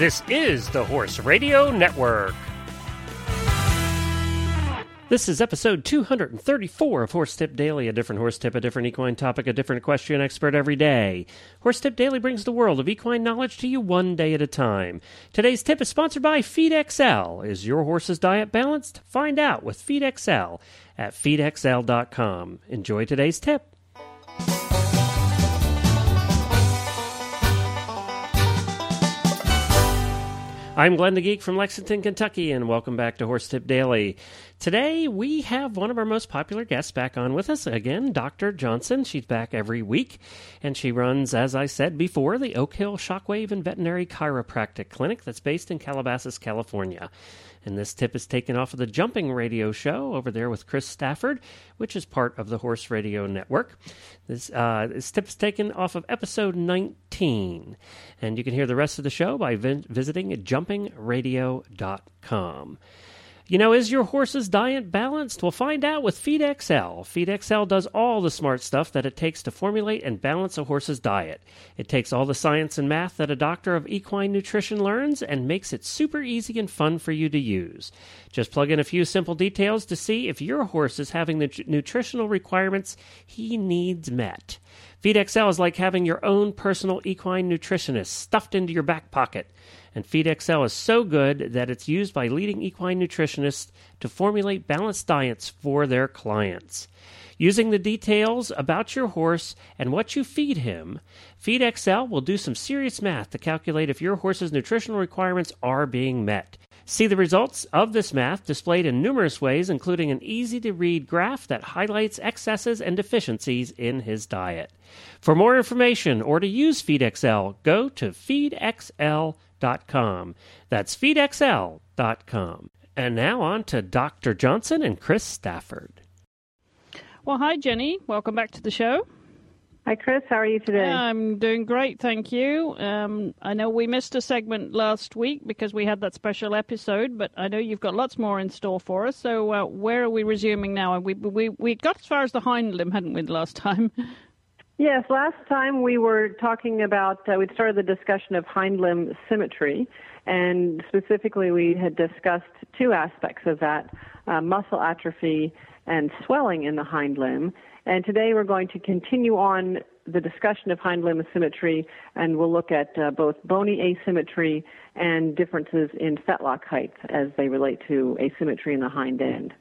This is the Horse Radio Network. This is episode 234 of Horse Tip Daily, a different horse tip, a different equine topic, a different equestrian expert every day. Horse Tip Daily brings the world of equine knowledge to you one day at a time. Today's tip is sponsored by FeedXL. Is your horse's diet balanced? Find out with FeedXL at feedxl.com. Enjoy today's tip. I'm Glenn the Geek from Lexington, Kentucky, and welcome back to Horse Tip Daily. Today, we have one of our most popular guests back on with us again, Dr. Johnson. She's back every week, and she runs, as I said before, the Oak Hill Shockwave and Veterinary Chiropractic Clinic that's based in Calabasas, California. And this tip is taken off of the Jumping Radio show over there with Chris Stafford, which is part of the Horse Radio Network. This, uh, this tip is taken off of episode 19. And you can hear the rest of the show by vi- visiting jumpingradio.com. You know, is your horse's diet balanced? Well, find out with FeedXL. FeedXL does all the smart stuff that it takes to formulate and balance a horse's diet. It takes all the science and math that a doctor of equine nutrition learns and makes it super easy and fun for you to use. Just plug in a few simple details to see if your horse is having the nutritional requirements he needs met. FeedXL is like having your own personal equine nutritionist stuffed into your back pocket. And FeedXL is so good that it's used by leading equine nutritionists to formulate balanced diets for their clients. Using the details about your horse and what you feed him, FeedXL will do some serious math to calculate if your horse's nutritional requirements are being met. See the results of this math displayed in numerous ways, including an easy to read graph that highlights excesses and deficiencies in his diet. For more information or to use FeedXL, go to feedxl.com. That's feedxl.com. And now on to Dr. Johnson and Chris Stafford. Well, hi, Jenny. Welcome back to the show. Hi, Chris. How are you today? I'm doing great, thank you. Um, I know we missed a segment last week because we had that special episode, but I know you've got lots more in store for us. So, uh, where are we resuming now? We, we we got as far as the hind limb, hadn't we, last time? Yes, last time we were talking about, uh, we'd started the discussion of hind limb symmetry, and specifically we had discussed two aspects of that uh, muscle atrophy and swelling in the hind limb. And today we're going to continue on the discussion of hind limb symmetry, and we'll look at uh, both bony asymmetry and differences in fetlock height as they relate to asymmetry in the hind end.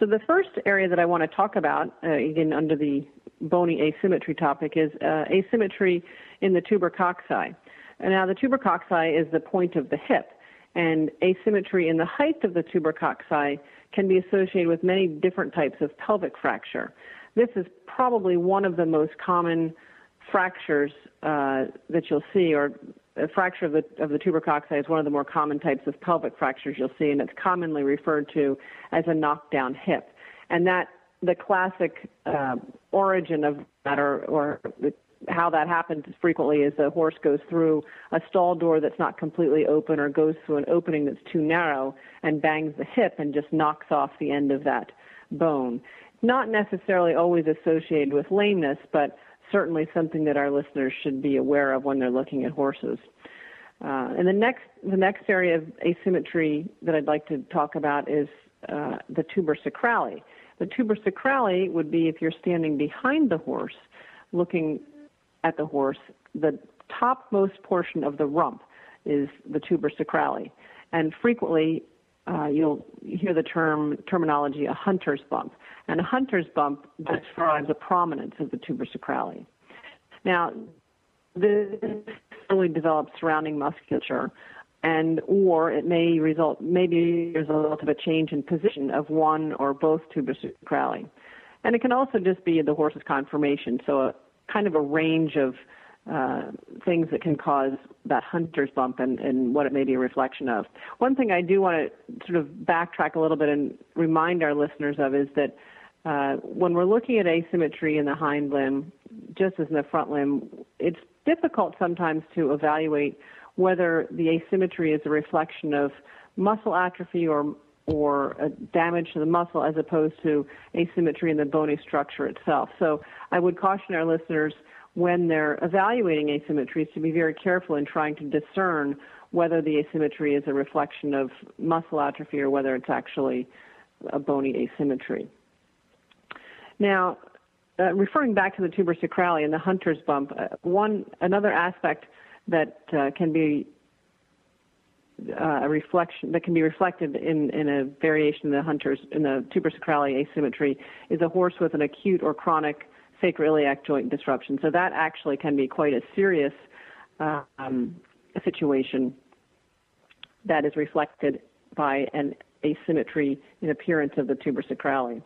So the first area that I want to talk about, uh, again under the bony asymmetry topic, is uh, asymmetry in the tuber coxae. Now the tuber coxae is the point of the hip, and asymmetry in the height of the tuber coxae can be associated with many different types of pelvic fracture. This is probably one of the most common fractures uh, that you'll see, or a fracture of the of the tuber coxae is one of the more common types of pelvic fractures you'll see, and it's commonly referred to as a knockdown hip. And that the classic uh, origin of that, or, or how that happens frequently, is the horse goes through a stall door that's not completely open, or goes through an opening that's too narrow and bangs the hip and just knocks off the end of that bone. Not necessarily always associated with lameness, but certainly something that our listeners should be aware of when they're looking at horses. Uh, and the next, the next area of asymmetry that I'd like to talk about is uh, the tuber sacrale. The tuber sacrale would be if you're standing behind the horse, looking at the horse, the topmost portion of the rump is the tuber sacrale. And frequently, uh, you'll hear the term terminology a hunter's bump. And a hunter's bump describes a prominence of the tuber sacrale. Now, this really develops surrounding musculature, and or it may result maybe as a result of a change in position of one or both tuber sacrali. And it can also just be the horse's conformation, so a kind of a range of uh, things that can cause that hunter's bump and, and what it may be a reflection of. One thing I do want to sort of backtrack a little bit and remind our listeners of is that uh, when we're looking at asymmetry in the hind limb, just as in the front limb, it's difficult sometimes to evaluate whether the asymmetry is a reflection of muscle atrophy or or damage to the muscle as opposed to asymmetry in the bony structure itself. So I would caution our listeners when they're evaluating asymmetries to be very careful in trying to discern whether the asymmetry is a reflection of muscle atrophy or whether it's actually a bony asymmetry. Now, uh, referring back to the tuber sacrale and the hunter's bump, uh, one another aspect that uh, can be uh, a reflection that can be reflected in, in a variation in the hunter's in the tuber sacrale asymmetry is a horse with an acute or chronic sacroiliac joint disruption. So that actually can be quite a serious um, situation that is reflected by an asymmetry in appearance of the tuber sacrale.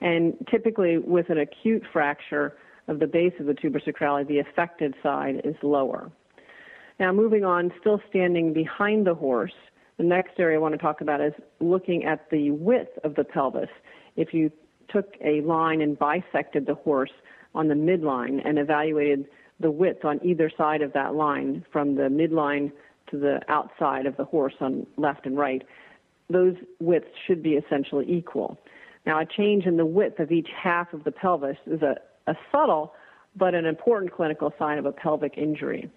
And typically, with an acute fracture of the base of the tuber sacrale, the affected side is lower. Now, moving on, still standing behind the horse, the next area I want to talk about is looking at the width of the pelvis. If you took a line and bisected the horse on the midline and evaluated the width on either side of that line from the midline to the outside of the horse on left and right, those widths should be essentially equal. Now, a change in the width of each half of the pelvis is a, a subtle but an important clinical sign of a pelvic injury.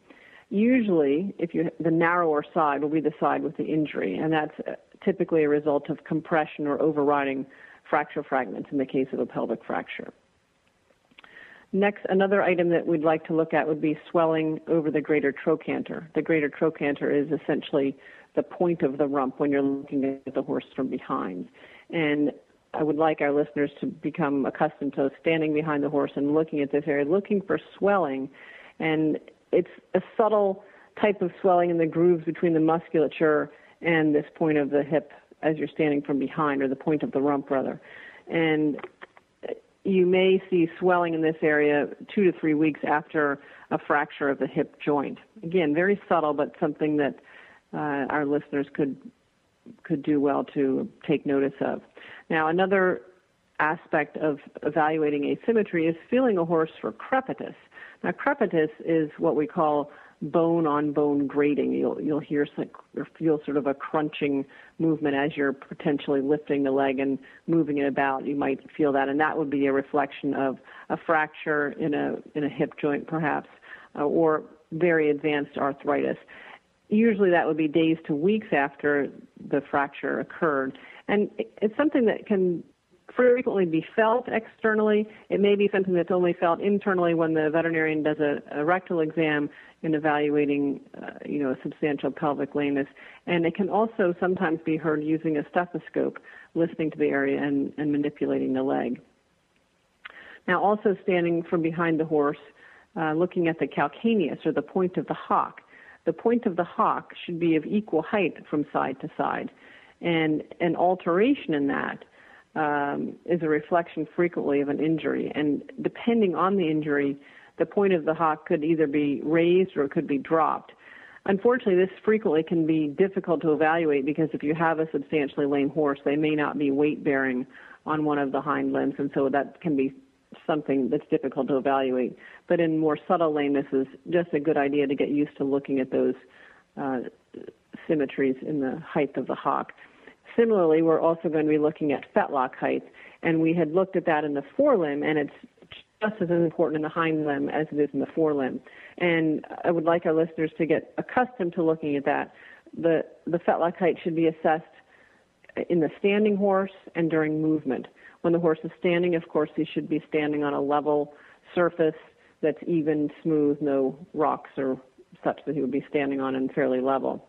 Usually, if you the narrower side will be the side with the injury, and that's uh, typically a result of compression or overriding fracture fragments in the case of a pelvic fracture. Next, another item that we'd like to look at would be swelling over the greater trochanter. The greater trochanter is essentially the point of the rump when you're looking at the horse from behind. And I would like our listeners to become accustomed to standing behind the horse and looking at this area, looking for swelling. And it's a subtle type of swelling in the grooves between the musculature and this point of the hip as you're standing from behind, or the point of the rump, rather. And you may see swelling in this area two to three weeks after a fracture of the hip joint. Again, very subtle, but something that uh, our listeners could could do well to take notice of. Now, another aspect of evaluating asymmetry is feeling a horse for crepitus. Now, crepitus is what we call bone on bone grating. You'll you'll hear or feel sort of a crunching movement as you're potentially lifting the leg and moving it about. You might feel that, and that would be a reflection of a fracture in a in a hip joint, perhaps, uh, or very advanced arthritis. Usually, that would be days to weeks after the fracture occurred, and it's something that can frequently be felt externally. It may be something that's only felt internally when the veterinarian does a, a rectal exam in evaluating, uh, you know, a substantial pelvic lameness. And it can also sometimes be heard using a stethoscope, listening to the area and, and manipulating the leg. Now, also standing from behind the horse, uh, looking at the calcaneus or the point of the hock. The point of the hock should be of equal height from side to side. And an alteration in that um, is a reflection frequently of an injury. And depending on the injury, the point of the hock could either be raised or it could be dropped. Unfortunately, this frequently can be difficult to evaluate because if you have a substantially lame horse, they may not be weight bearing on one of the hind limbs, and so that can be something that's difficult to evaluate. But in more subtle lameness, is just a good idea to get used to looking at those uh, symmetries in the height of the hock. Similarly, we're also going to be looking at fetlock height, and we had looked at that in the forelimb, and it's just as important in the hind limb as it is in the forelimb. And I would like our listeners to get accustomed to looking at that. The, the fetlock height should be assessed in the standing horse and during movement. When the horse is standing, of course, he should be standing on a level surface that's even, smooth, no rocks or such that he would be standing on and fairly level.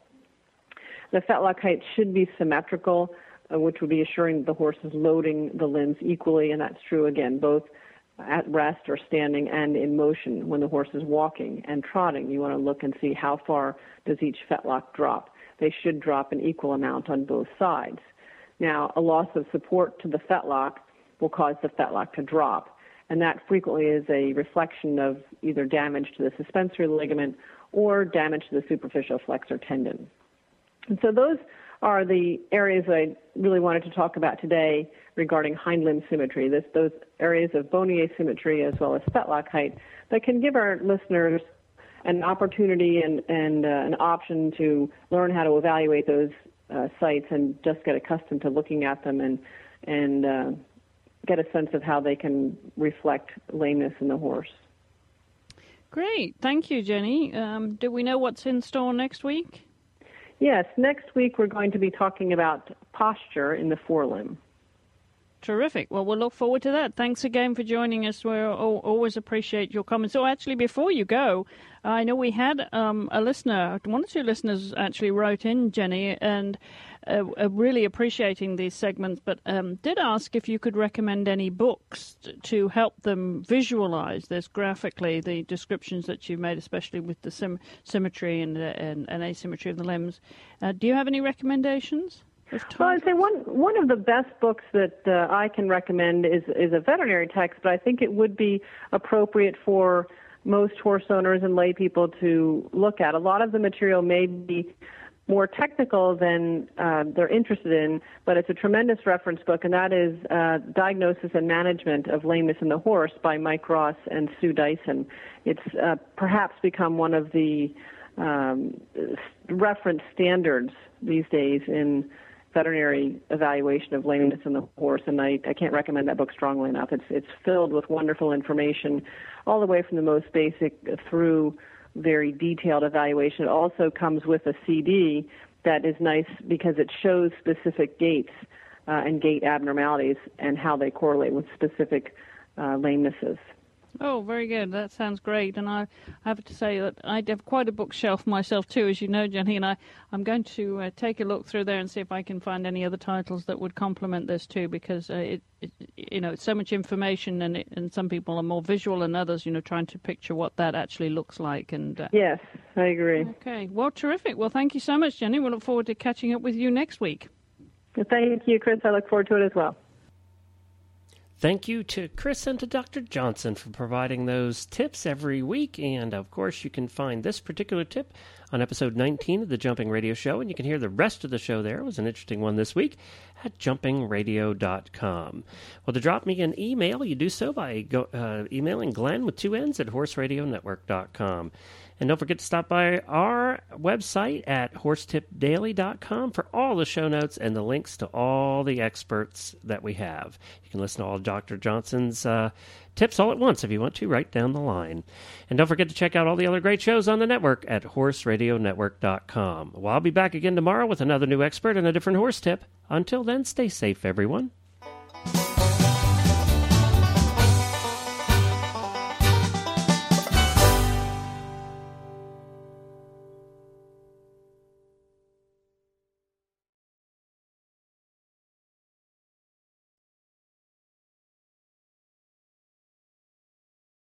The fetlock height should be symmetrical, uh, which would be assuring that the horse is loading the limbs equally, and that's true again both at rest or standing and in motion when the horse is walking and trotting. You want to look and see how far does each fetlock drop. They should drop an equal amount on both sides. Now, a loss of support to the fetlock will cause the fetlock to drop, and that frequently is a reflection of either damage to the suspensory ligament or damage to the superficial flexor tendon. And so those are the areas I really wanted to talk about today regarding hind limb symmetry. This, those areas of bony asymmetry as well as fetlock height that can give our listeners an opportunity and, and uh, an option to learn how to evaluate those uh, sites and just get accustomed to looking at them and and uh, get a sense of how they can reflect lameness in the horse. Great. Thank you, Jenny. Um, do we know what's in store next week? Yes, next week we're going to be talking about posture in the forelimb. Terrific. Well, we'll look forward to that. Thanks again for joining us. We always appreciate your comments. So, actually, before you go, I know we had um, a listener, one or two listeners actually wrote in, Jenny, and uh, really appreciating these segments, but um, did ask if you could recommend any books t- to help them visualize this graphically, the descriptions that you've made, especially with the sim- symmetry and, uh, and, and, asymmetry of the limbs. Uh, do you have any recommendations? Well, I'd say one one of the best books that uh, I can recommend is is a veterinary text, but I think it would be appropriate for most horse owners and lay people to look at. A lot of the material may be more technical than uh, they're interested in, but it's a tremendous reference book, and that is uh, Diagnosis and Management of Lameness in the Horse by Mike Ross and Sue Dyson. It's uh, perhaps become one of the um, reference standards these days in veterinary evaluation of lameness in the horse, and I, I can't recommend that book strongly enough. It's it's filled with wonderful information, all the way from the most basic through very detailed evaluation. It also comes with a CD that is nice because it shows specific gaits uh, and gait abnormalities and how they correlate with specific uh, lamenesses. Oh, very good. That sounds great. And I, have to say that I have quite a bookshelf myself too, as you know, Jenny. And I, I'm going to uh, take a look through there and see if I can find any other titles that would complement this too, because uh, it, it, you know, it's so much information, and it, and some people are more visual than others. You know, trying to picture what that actually looks like. And uh, yes, I agree. Okay. Well, terrific. Well, thank you so much, Jenny. We look forward to catching up with you next week. Thank you, Chris. I look forward to it as well. Thank you to Chris and to Dr. Johnson for providing those tips every week. And of course, you can find this particular tip on episode 19 of the Jumping Radio Show, and you can hear the rest of the show there. It was an interesting one this week at jumpingradio.com. Well, to drop me an email, you do so by go, uh, emailing Glenn with two N's at horseradionetwork.com. And don't forget to stop by our website at horsetipdaily.com for all the show notes and the links to all the experts that we have. You can listen to all Dr. Johnson's uh, tips all at once if you want to, right down the line. And don't forget to check out all the other great shows on the network at horseradionetwork.com. Well, I'll be back again tomorrow with another new expert and a different horse tip. Until then, stay safe, everyone.